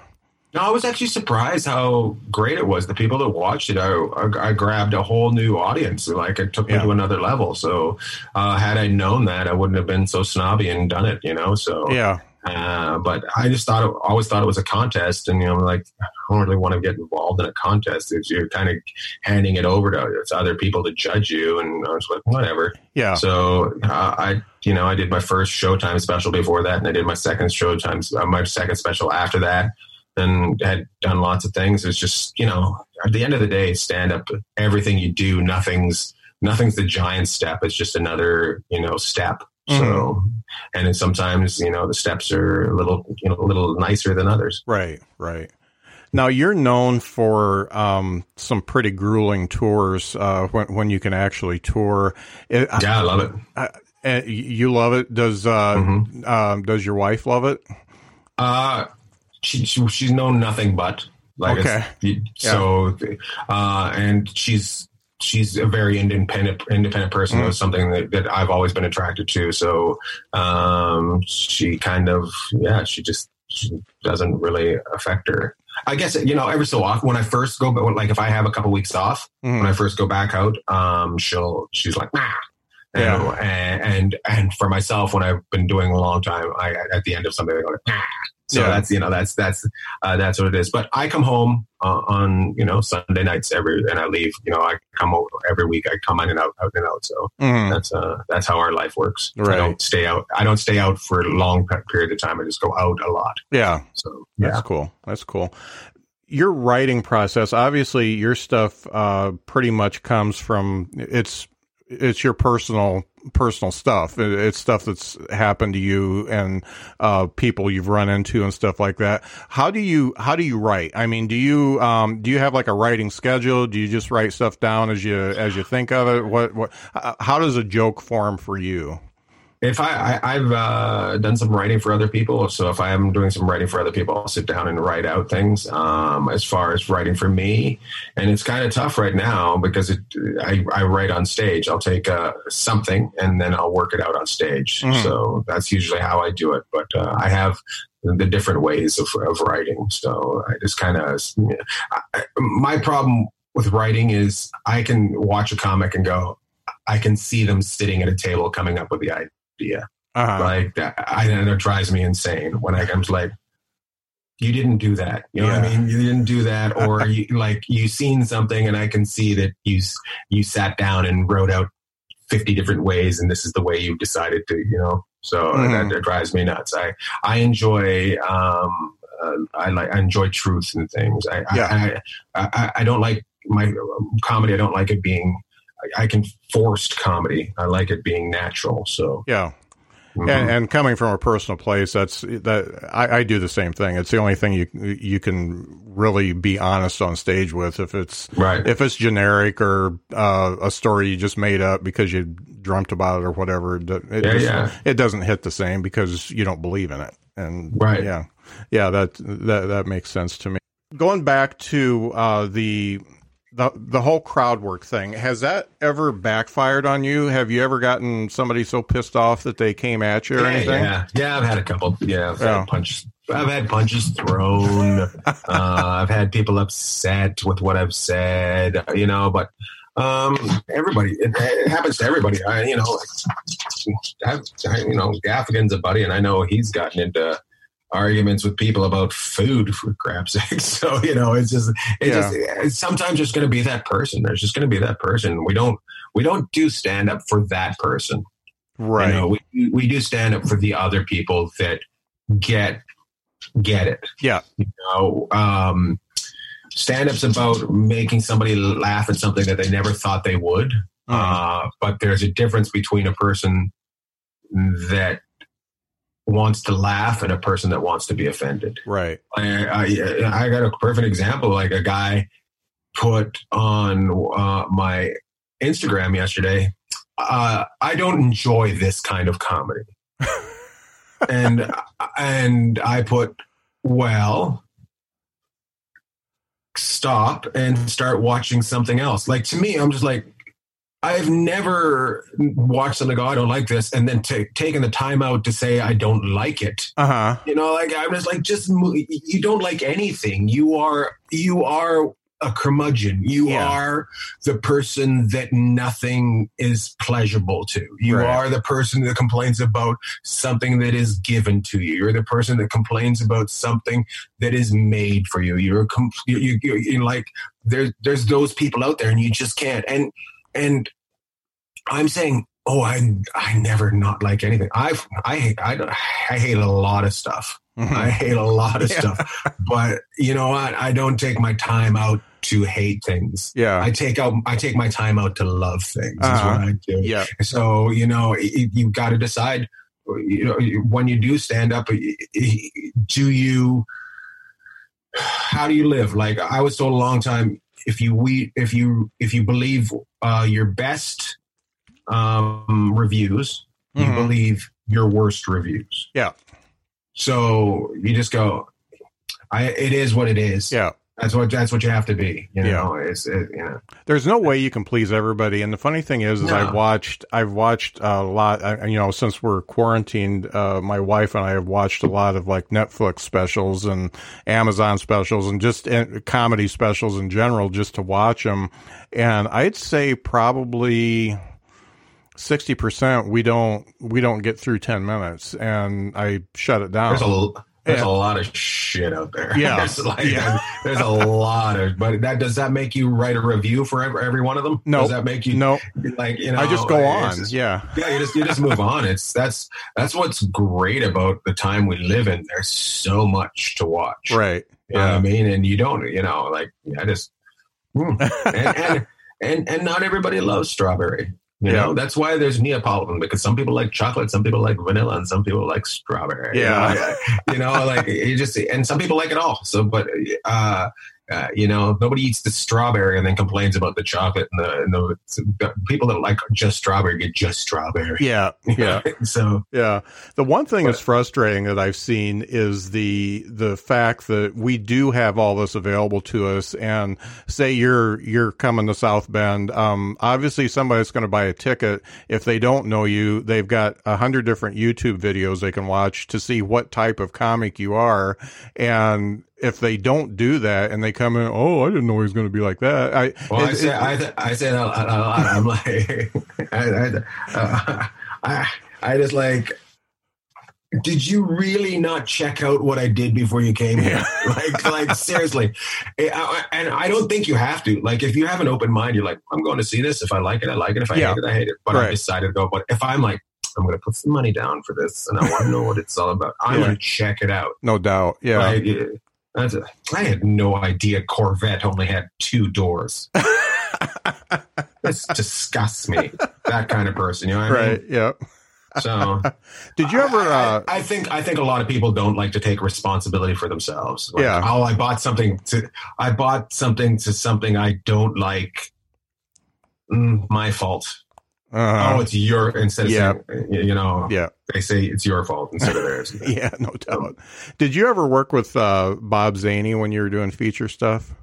No, I was actually surprised how great it was. The people that watched it, I, I, I grabbed a whole new audience. Like it took me Yeah. to another level. So, uh, had I known that, I wouldn't have been so snobby and done it. You know. So, Yeah, Uh, but I just thought, it, always thought it was a contest, and you know, like I don't really want to get involved in a contest. It's, you're kind of handing it over to it's other people to judge you, and I was like, whatever. yeah, So uh, I, you know, I did my first Showtime special before that, and I did my second Showtime, uh, my second special after that, and had done lots of things. It's just, you know, at the end of the day, stand up. Everything you do, nothing's nothing's the giant step. It's just another, you know, step. So, and then sometimes, you know, the steps are a little, you know, a little nicer than others. right, right. Now you're known for um, some pretty grueling tours uh, when when you can actually tour. It, Yeah, I love it. uh, you love it. Does uh, Mhm. um, does your wife love it? Uh, she, she she's known nothing but like Okay. it's, so uh and she's she's a very independent independent person Mm. It was something that, that I've always been attracted to so um she kind of yeah she just she doesn't really affect her I guess you know every so often when I first go but like if I have a couple weeks off Mhm. when I first go back out, um, she'll she's like, nah. And, Yeah. and and and for myself, when I've been doing a long time, I at the end of something, I go, nah. So Yeah. that's you know that's that's uh, that's what it is. But I come home uh, on you know Sunday nights every, and I leave. You know, I come over every week. I come in and out, out and out. So Mhm. that's uh that's how our life works. Right. I don't stay out. I don't stay out for a long period of time. I just go out a lot. Yeah, So That's cool. That's cool. Your writing process, obviously, your stuff uh, pretty much comes from it's it's your personal personal stuff. It's stuff that's happened to you and uh, people you've run into and stuff like that. How do you how do you write? I mean, do you um, do you have like a writing schedule? Do you just write stuff down as you as you think of it? What what? How does a joke form for you? If I, I I've uh, done some writing for other people, so if I am doing some writing for other people, I'll sit down and write out things. Um, as far as writing for me, and it's kind of tough right now because it, I I write on stage. I'll take uh, something and then I'll work it out on stage. Mhm. So that's usually how I do it. But uh, I have the different ways of, of writing. So I just kind of my problem with writing is I can watch a comic and go. I can see them sitting at a table coming up with the idea Uh, like that I, and it drives me insane when I, I'm just like you didn't do that. You know what i mean? You didn't do that or you like you seen something and i can see that you you sat down and wrote out 50 different ways and this is the way you decided to you know? So Mhm. that, that drives me nuts. I i enjoy um uh, i like i enjoy truth and things. I Yeah. I, I, I i don't like my um, comedy i don't like it being I, can forced comedy i like it being natural so yeah. mhm. And, and coming from a personal place, that's that I, I do the same thing. It's the only thing you you can really be honest on stage with. If it's right if it's generic or uh, a story you just made up because you dreamt about it or whatever, it, it, Yeah, just- yeah. it doesn't hit the same because you don't believe in it. And Right. yeah, yeah, that that that makes sense to me. Going back to uh, the the the whole crowd work thing has that ever backfired on you? Have you ever gotten somebody so pissed off that they came at you or yeah, anything? Yeah, yeah, I've had a couple. Yeah, I've Yeah. had punches. I've had punches thrown. uh, I've had people upset with what I've said. You know, but Um, everybody, it, it happens to everybody. I, you know, I, I, you know, Gaffigan's a buddy, and I know he's gotten into arguments with people about food for crap's sake. So you know, it's just, it Yeah. just it's, sometimes there's going to be that person. There's just going to be that person. We don't we don't do stand up for that person. Right. You know, we we do stand up for the other people that get get it. Yeah. You know, um, stand up's about making somebody laugh at something that they never thought they would. Mhm. Uh, but there's a difference between a person that wants to laugh and a person that wants to be offended. right. I, I, I got a perfect example. Like a guy put on uh, my Instagram yesterday. Uh, I don't enjoy this kind of comedy, and and I put well. Stop and start watching something else. Like to me, I'm just like, I've never watched something. Go, I don't like this, and then ta taken the time out to say I don't like it. Uh huh. You know, like I'm just like, just you don't like anything. You are you are a curmudgeon. You Yeah. are the person that nothing is pleasurable to. You Right. are the person that complains about something that is given to you. You're the person that complains about something that is made for you. You're com- you, you, you you're like there's there's those people out there, and you just can't. And and I'm saying, oh, I I never not like anything. I've I hate I, I hate a lot of stuff. I hate a lot of Yeah. stuff. But you know what? I don't take my time out to hate things. yeah. I take out I take my time out to love things. Uh-huh. what I do. yeah. So you know, you, you've got to decide. You know, when you do stand up, do you? How do you live? Like I was told a long time, if you we if you if you believe uh, your best um, reviews, you Mhm. believe your worst reviews. Yeah. So you just go. I. It is what it is. Yeah. That's what that's what you have to be. You Yeah. know. It's it, you know. There's no way you can please everybody, and the funny thing is, is No. I've watched, I've watched a lot. I, you know, since we're quarantined, uh, my wife and I have watched a lot of like Netflix specials and Amazon specials, and just uh, comedy specials in general, just to watch them. And I'd say probably sixty percent we don't we don't get through ten minutes, and I shut it down. There's a Yeah. a lot of shit out there. Yeah. there's, like, Yeah. there's a lot of. But that does that make you write a review for every, every one of them? No. Does that make you no, like you know? I just go on. just- Yeah, yeah, you just you just move on. It's that's that's what's great about the time we live in. There's so much to watch. right. You know what I mean? And you don't, you know, like I just mm. and, and and and not everybody loves strawberry. You Yeah. know, that's why there's Neapolitan because some people like chocolate, some people like vanilla, and some people like strawberry. Yeah. you know, like you just and some people like it all. So, but uh, uh, you know, nobody eats the strawberry and then complains about the chocolate and the, and the, people that like just strawberry get just strawberry. yeah, yeah. so Yeah. The one thing that's frustrating that I've seen is the the fact that we do have all this available to us and say you're you're coming to South Bend, um obviously somebody's going to buy a ticket if they don't know you, they've got a hundred different YouTube videos they can watch to see what type of comic you are and if they don't do that and they come in, oh, I didn't know he was going to be like that. I, Well, I it- said, it- I, th- I said a lot. a lot. I'm like, I, I, uh, I, I just like, did you really not check out what I did before you came here? like, like seriously. I- I- and I don't think you have to. Like, if you have an open mind, you're like, I'm going to see this. If I like it, I like it. If I Yeah. hate it, I hate it. But I decided to go. But if I'm like, I'm going to put some money down for this, and I want to know what it's all about. I'm Yeah. going to check it out. no doubt. Yeah. Like, a, I had no idea Corvette only had two doors. this disgusts me. That kind of person, you know what I right. mean? Yeah. So Did you ever I, uh I, I think I think a lot of people don't like to take responsibility for themselves. Like, Yeah. Oh, I bought something to I bought something to something I don't like. Mm, my fault. Uh oh, it's your instead of Yeah. saying, you know, yeah. they say it's your fault instead of theirs. Yeah, no doubt. Did you ever work with uh, Bob Zany when you were doing feature stuff?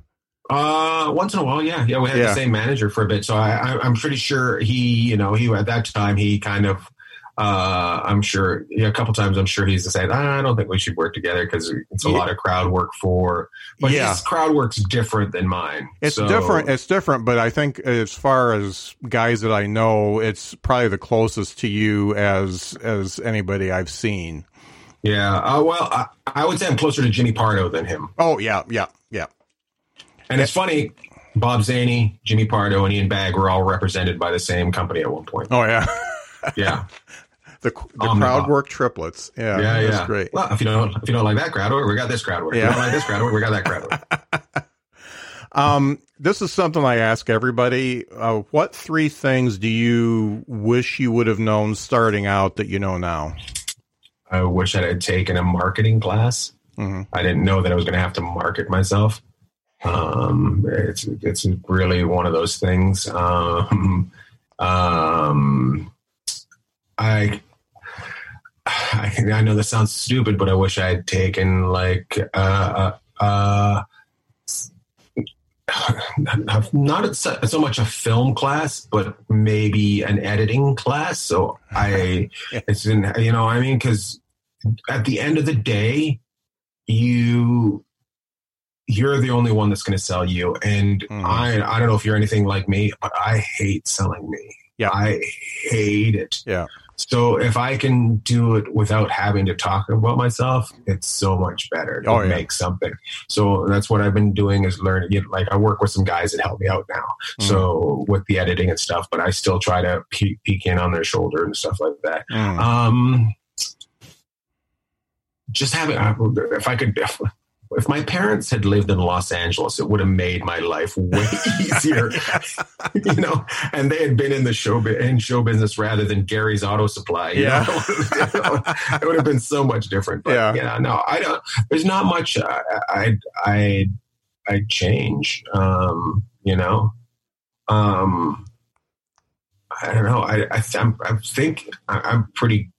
Uh, once in a while, yeah, yeah. We had Yeah. the same manager for a bit, so I, I, I'm pretty sure he, you know, he at that time he kind of uh, I'm sure yeah, a couple times I'm sure he's decided ah, I don't think we should work together because it's a Yeah. lot of crowd work for. But Yeah. his crowd work's different than mine. It's So- different. It's different, but I think as far as guys that I know, it's probably the closest to you as as anybody I've seen. Yeah. Uh, well, I, I would say I'm closer to Jimmy Pardo than him. Oh yeah, yeah, yeah. And it's funny, Bob Zany, Jimmy Pardo, and Ian Bagg were all represented by the same company at one point. Oh yeah. Yeah. the the Um, crowd work triplets. Yeah, yeah, that's yeah. great. Well, if you don't if you don't like that crowd work, we got this crowd work. If you don't like this crowd work, we got that crowd work. Um, this is something I ask everybody. Uh, what three things do you wish you would have known starting out that you know now? I wish I had taken a marketing class. Mhm. I didn't know that I was going to have to market myself. Um, it's it's really one of those things. Um, um, I, I I know this sounds stupid, but I wish I had taken like uh, uh, uh not so so much a film class, but maybe an editing class. So I, it's in, you know, I mean, because at the end of the day, you you're the only one that's going to sell you, and Mhm. I I don't know if you're anything like me, but I hate selling me. Yeah. I hate it. Yeah. So if I can do it without having to talk about myself, it's so much better to Oh, yeah. make something. So that's what I've been doing is learning. You know, like I work with some guys that help me out now. Mm. So with the editing and stuff, but I still try to peek, peek in on their shoulder and stuff like that. Mm. Um, just having, if I could, if, my parents had lived in Los Angeles, it would have made my life way easier, you know. And they had been in the show in show business rather than Gary's Auto Supply. you Yeah. know? it would have been so much different. But Yeah. yeah, no, I don't. There's not much I I I I change. Um, you know, um, I don't know. I I, th- I'm, I think I, I'm pretty.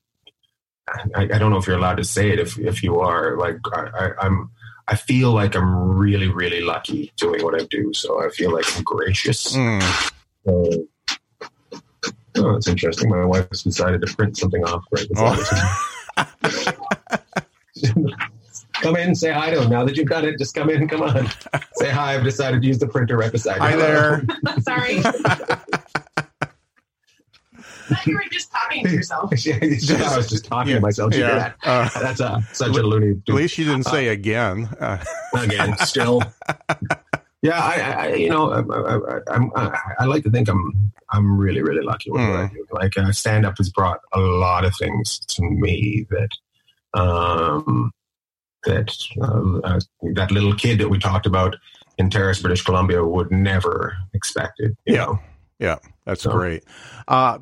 I, I don't know if you're allowed to say it. If if you are, like I, I, I'm. I feel like I'm really, really lucky doing what I do. So I feel like I'm gracious. Mm. So, oh, it's interesting. My wife has decided to print something off right beside us. come in and say hi to him. Now that you've done it, just come in. Come on. say hi. I've decided to use the printer right beside you. Hi there. Sorry. I thought you were just talking to yourself. She- she I was just talking Yeah. to myself. She did Yeah. that. Uh, That's a, such a loony. at least you didn't say again. Uh, again still yeah I, I you know I, I, I'm, I, I like to think i'm i'm really really lucky with what i do like uh, stand up has brought a lot of things to me that um that uh, uh, that little kid that we talked about in Terrace, British Columbia would never expected. You Yeah. know? Yeah, that's So- great. Uh,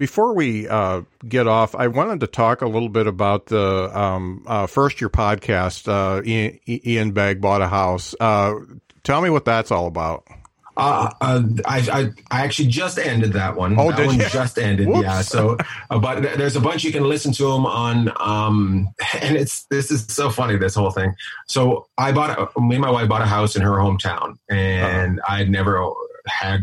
before we uh, get off, I wanted to talk a little bit about the um, uh, first year podcast. Uh, Ian, Ian Bagg bought a house. Uh, tell me what that's all about. Uh, uh, I, I I actually just ended that one. Oh, that one you? just ended. Whoops. Yeah. So, uh, but there's a bunch you can listen to them on. Um, and it's this is so funny. This whole thing. So I bought me and my wife bought a house in her hometown, and I'd never had.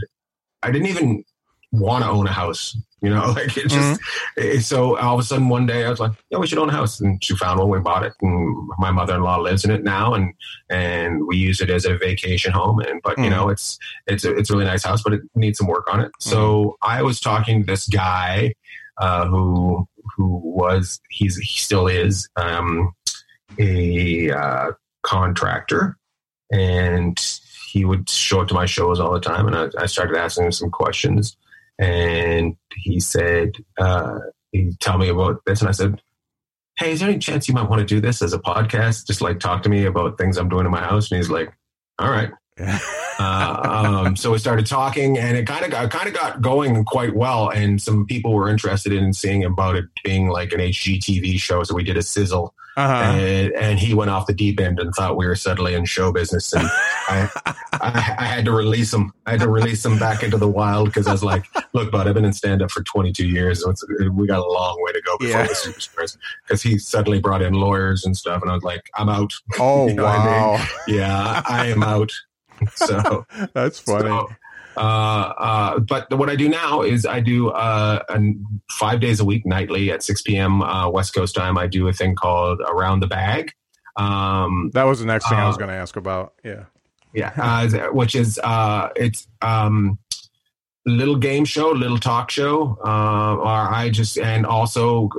I didn't even want to own a house. You know, like it just. it- so all of a sudden one day I was like, "Yeah, we should own a house," and she found one. We bought it, and my mother-in-law lives in it now, and and we use it as a vacation home. And but you Mhm. know, it's it's a, it's a really nice house, but it needs some work on it. So I was talking to this guy uh, who who was he's he still is um, a uh, contractor, and he would show up to my shows all the time, and I, I started asking him some questions, and he said uh, he'd tell me about this, and I said. Hey, is there any chance you might want to do this as a podcast? Just like talk to me about things I'm doing in my house. And he's like, all right uh, um, so we started talking, and it kind of got kind of got going quite well. And some people were interested in seeing about it being like an HGTV show. So we did a sizzle, Uh-huh. and, and he went off the deep end and thought we were suddenly in show business. And I, I, I had to release him. I had to release him back into the wild because I was like, "Look, bud, I've been in stand up for 22 years. We got a long way to go before Yeah. we're superstars." Because he suddenly brought in lawyers and stuff, and I was like, "I'm out. Oh You know what I mean? wow, Yeah, I am out." So that's funny. so, Uh, uh, but what I do now is I do uh, five days a week, nightly at 6 p.m. Uh, West Coast time. I do a thing called Around the Bagg. Um, that was the next thing I was uh, going to ask about. Yeah. Yeah, uh, which is uh, it's um, little game show, little talk show, uh, or I just and also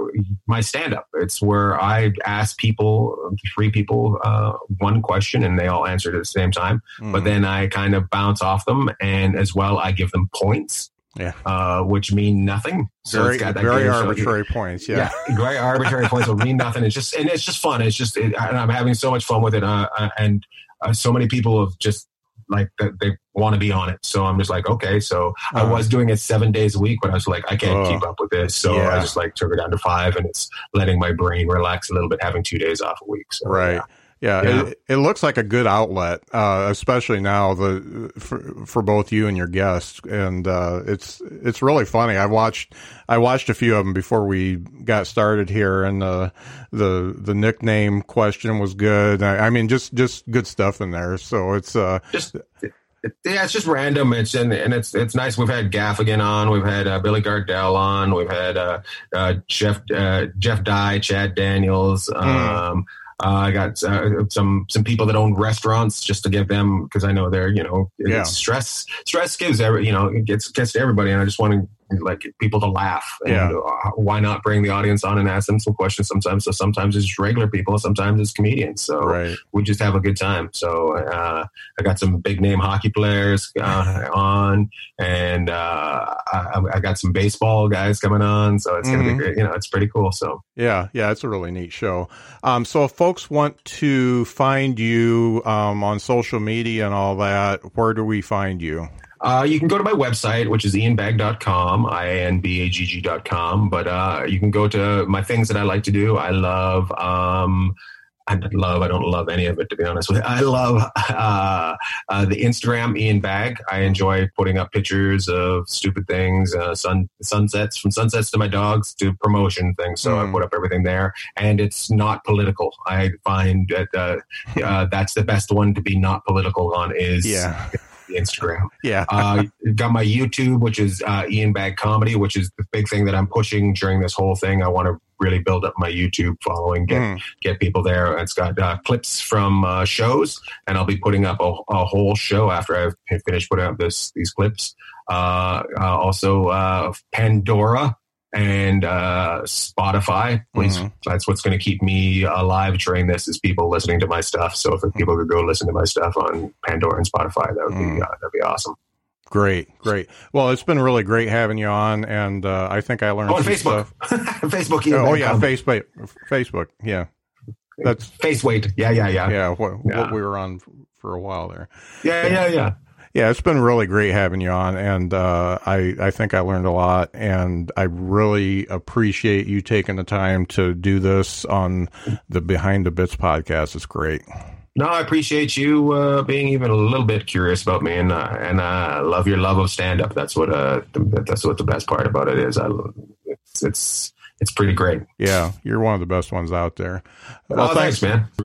my stand up. It's where I ask people, three people, uh, one question, and they all answer at the same time. Mhm. But then I kind of bounce off them, and as well, I give them points, yeah, uh, which mean nothing. So very it's got that very game show- arbitrary points. Yeah. yeah, very arbitrary points will mean nothing. It's just and it's just fun. It's just it, and I'm having so much fun with it. Uh, uh, and uh, so many people have just like that they want to be on it. So I'm just like, okay. So I Uh-huh. was doing it seven days a week, but I was like, I can't Oh. keep up with this. So Yeah. I just like took it down to five, and it's letting my brain relax a little bit, having two days off a week. So Right. yeah. Yeah, Yeah. It, it looks like a good outlet, uh, especially now the for, for both you and your guests, and uh, it's it's really funny. I watched I watched a few of them before we got started here, and uh, the the nickname question was good. I, I mean, just just good stuff in there. So it's uh, just it, yeah, it's just random. It's and, and it's it's nice. We've had Gaffigan on, we've had uh, Billy Gardell on, we've had uh, uh, Jeff uh, Jeff Dye, Chad Daniels. Um, uh, I got uh, some some people that own restaurants just to give them because I know they're you know Yeah. stress stress gives every you know it gets gets to everybody and I just want to like people to laugh and Yeah. uh, why not bring the audience on and ask them some questions sometimes so sometimes it's regular people sometimes it's comedians so right. we just have a good time. So uh, I got some big name hockey players uh, on, and uh, I, I got some baseball guys coming on. So it's gonna Mhm. be great. You know, it's pretty cool. So Yeah, yeah, it's a really neat show. Um, so if folks want to find you um, on social media and all that, where do we find you? Uh, you can go to my website, which is ianbagg.com, I-A-N-B-A-G-G.com. But uh, you can go to my things that I like to do. I love. Um, I don't love. I don't love any of it to be honest with you. I love uh, uh, the Instagram Ian Bagg. I enjoy putting up pictures of stupid things, uh, sun sunsets from sunsets to my dogs to promotion things. So Mm. I put up everything there, and it's not political. I find that uh, uh, that's the best one to be not political on is Yeah, the Instagram. yeah, Uh, got my YouTube, which is uh, Ian Bagg Comedy, which is the big thing that I'm pushing during this whole thing. I want to really build up my YouTube following, get Mm. get people there. It's got uh, clips from uh, shows, and I'll be putting up a, a whole show after I've finished putting up this these clips. Uh, uh, also, uh, Pandora and uh, Spotify. Please, Mhm. that's what's going to keep me alive during this. Is people listening to my stuff. So if people could go listen to my stuff on Pandora and Spotify, that would be Mm. uh, that'd be awesome. great, great. Well, it's been really great having you on, and uh, I think I learned Oh, Facebook. Facebook. Ian Oh, yeah, Facebook, Facebook, yeah, that's Face weight. Yeah, yeah, yeah. yeah what, Yeah. what we were on for a while there. Yeah, yeah, yeah. Yeah, it's been really great having you on, and uh, I I think I learned a lot, and I really appreciate you taking the time to do this on the Behind the Bits podcast. It's great. No, I appreciate you uh, being even a little bit curious about me, and uh, and I love your love of stand up. That's what uh, that's what the best part about it is. I it's it's it's pretty great. Yeah, you're one of the best ones out there. oh, thanks, man.